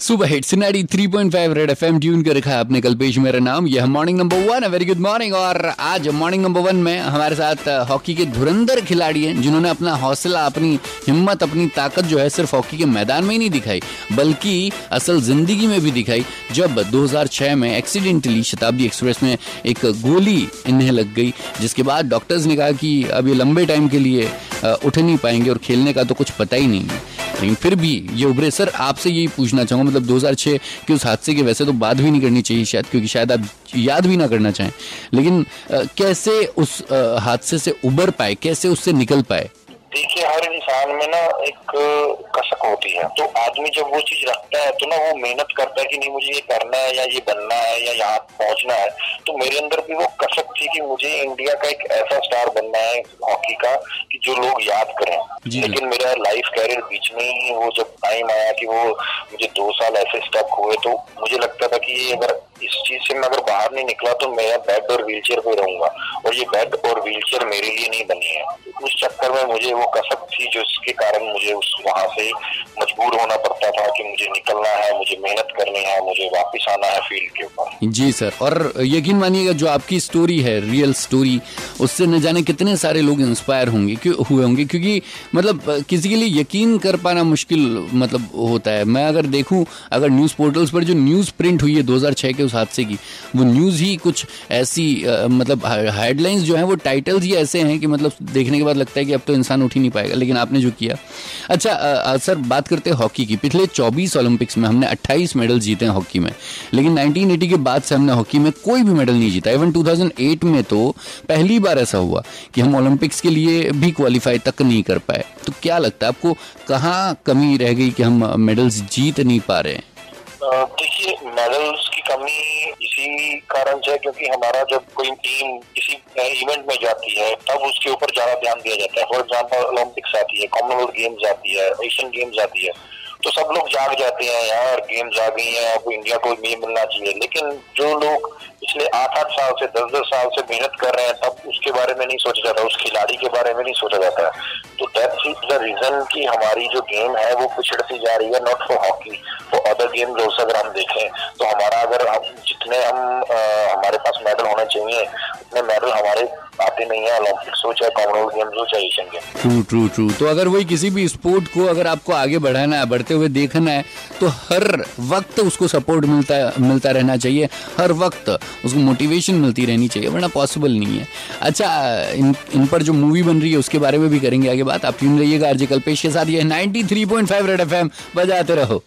सुबह हिट सिनाडी 3.5 red FM tune कर रखा है आपने कल पेश मेरा नाम, यह morning number one very good morning और आज मॉर्निंग नंबर वन में हमारे साथ हॉकी के धुरंधर खिलाड़ी हैं, जिन्होंने अपना हौसला, अपनी हिम्मत, अपनी ताकत जो है सिर्फ़ हॉकी के मैदान में ही नहीं दिखाई, बल्कि असल ज़िंदगी में भी दिखाई, जब 2006 में एक्सीडेंटली शताब्दी एक्सप्रेस में एक गोली इन्हें लग गई, जिसके बाद डॉक्टर्स ने कहा कि अब ये लंबे टाइम के लिए उठ नहीं पाएँगे और खेलने का तो कुछ पता ही नहीं है। लेकिन फिर भी ये उभरे। सर आपसे यही पूछना चाहूँगा मतलब 2006 के उस हादसे की वैसे तो बात भी नहीं करनी चाहिए शायद क्योंकि शायद आप याद भी ना करना चाहें। लेकिन आ, कैसे उस हादसे से उबर पाए? कैसे उससे निकल पाए? देखिए हर इंसान में ना एक कसक होती है। तो आदमी जब वो चीज़ रखता है तो ना वो मेहनत करता है कि नहीं मुझे ये करना है या ये बनना है या यहाँ पहुँचना है। तो मेरे अंदर भी वो कसक थी कि मुझे इंडिया का एक ऐसा स्टार बनना है हॉकी कि जो लोग याद करें। लेकिन मेरा लाइफ कैरियर बीच में ही वो जब टाइम आया कि वो मुझे दो साल ऐसे स्टक हुए तो मुझे लगता था कि ये अगर इस चीज़ से मैं अगर बाहर नहीं निकला तो मैं बेड और व्हील चेयर पे रहूँगा। और ये बेड और व्हील चेयर मेरे लिए नहीं बनी है। उस चक्कर में मुझे वो कसक थी जो इसके कारण मुझे उस वहाँ से मजबूर होना पड़ता था कि मुझे निकलना है, मुझे मेहनत करनी है, मुझे वापस आना है फ़ील्ड के ऊपर। जी सर और यकीन मानिएगा, जो आपकी स्टोरी है रियल स्टोरी उससे न जाने कितने सारे लोग इंस्पायर होंगे, क्यों, हुए होंगे? क्योंकि मतलब किसी के लिए यकीन कर पाना मुश्किल मतलब होता है। मैं अगर देखूँ, अगर न्यूज़ पोर्टल्स पर जो न्यूज़ प्रिंट हुई है 2006 के उस हादसे की। वो न्यूज़ ही कुछ ऐसी आ, मतलब हेडलाइंस जो है वो टाइटल्स ही ऐसे हैं कि मतलब देखने के बाद लगता है कि अब तो इंसान उठ ही नहीं पाएगा लेकिन आपने जो किया। अच्छा आ, सर बात करते हैं हॉकी की। पिछले 24 ओलंपिक्स में हमने 28 मेडल जीते हैं हॉकी में। लेकिन 1980 के बाद से हमने हॉकी में कोई भी मेडल नहीं जीता। इवन 2008 में तो पहली बार ऐसा हुआ कि हम ओलंपिक्स के लिए भी क्वालिफाई तक नहीं कर पाए। तो क्या लगता है आपको कहाँ कमी रह गई कि हम मेडल्स जीत नहीं पा रहे हैं? देखिए मेडल्स की कमी इसी कारण से क्योंकि हमारा जब कोई टीम किसी इवेंट में जाती है, तब उसके ऊपर ज़्यादा ध्यान दिया जाता है। फॉर एग्ज़ाम्पल ओलंपिक्स आती है कॉमनवेल्थ गेम्स आती है एशियन गेम्स आती है तो सब लोग जाग जाते हैं, यार गेम्स आ गई हैं, अब इंडिया को ये मिलना चाहिए। लेकिन जो लोग पिछले आठ आठ साल से दस दस साल से मेहनत कर रहे हैं, तब उसके बारे में नहीं सोचा जाता, उस खिलाड़ी के बारे में नहीं सोचा जाता। तो दैट्स द रीजन की हमारी जो गेम है वो पिछड़ती जा रही है not for hockey for other game अगर हम देखें तो हमारा अगर हम जितने हम आ, हमारे पास मेडल होने चाहिए उतने मेडल हमारे आते नहीं है हो चाहे कॉमनवेल्थ गेम्स हो, चाहे एशियन ट्रू ट्रू ट्रू तो अगर वही किसी भी स्पोर्ट को अगर आपको आगे बढ़ाना है, बढ़ते हुए देखना है तो हर वक्त उसको सपोर्ट मिलता मिलता रहना चाहिए। हर वक्त उसको मोटिवेशन मिलती रहनी चाहिए, वरना पॉसिबल नहीं है। अच्छा इन इन पर जो मूवी बन रही है, उसके बारे में भी करेंगे आगे बात। आप यून रहिएगा आरजे कल्पेश के साथ। ये 93.5 रेड एफएम बजाते रहो।